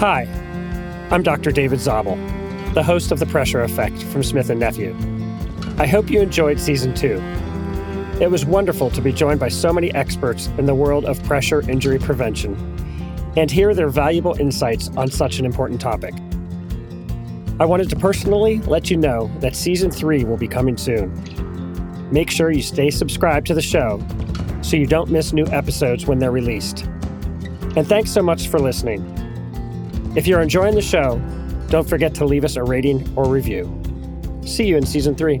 Hi, I'm Dr. David Zabel, the host of The Pressure Effect from Smith & Nephew. I hope you enjoyed season two. It was wonderful to be joined by so many experts in the world of pressure injury prevention and hear their valuable insights on such an important topic. I wanted to personally let you know that season three will be coming soon. Make sure you stay subscribed to the show so you don't miss new episodes when they're released. And thanks so much for listening. If you're enjoying the show, don't forget to leave us a rating or review. See you in season three.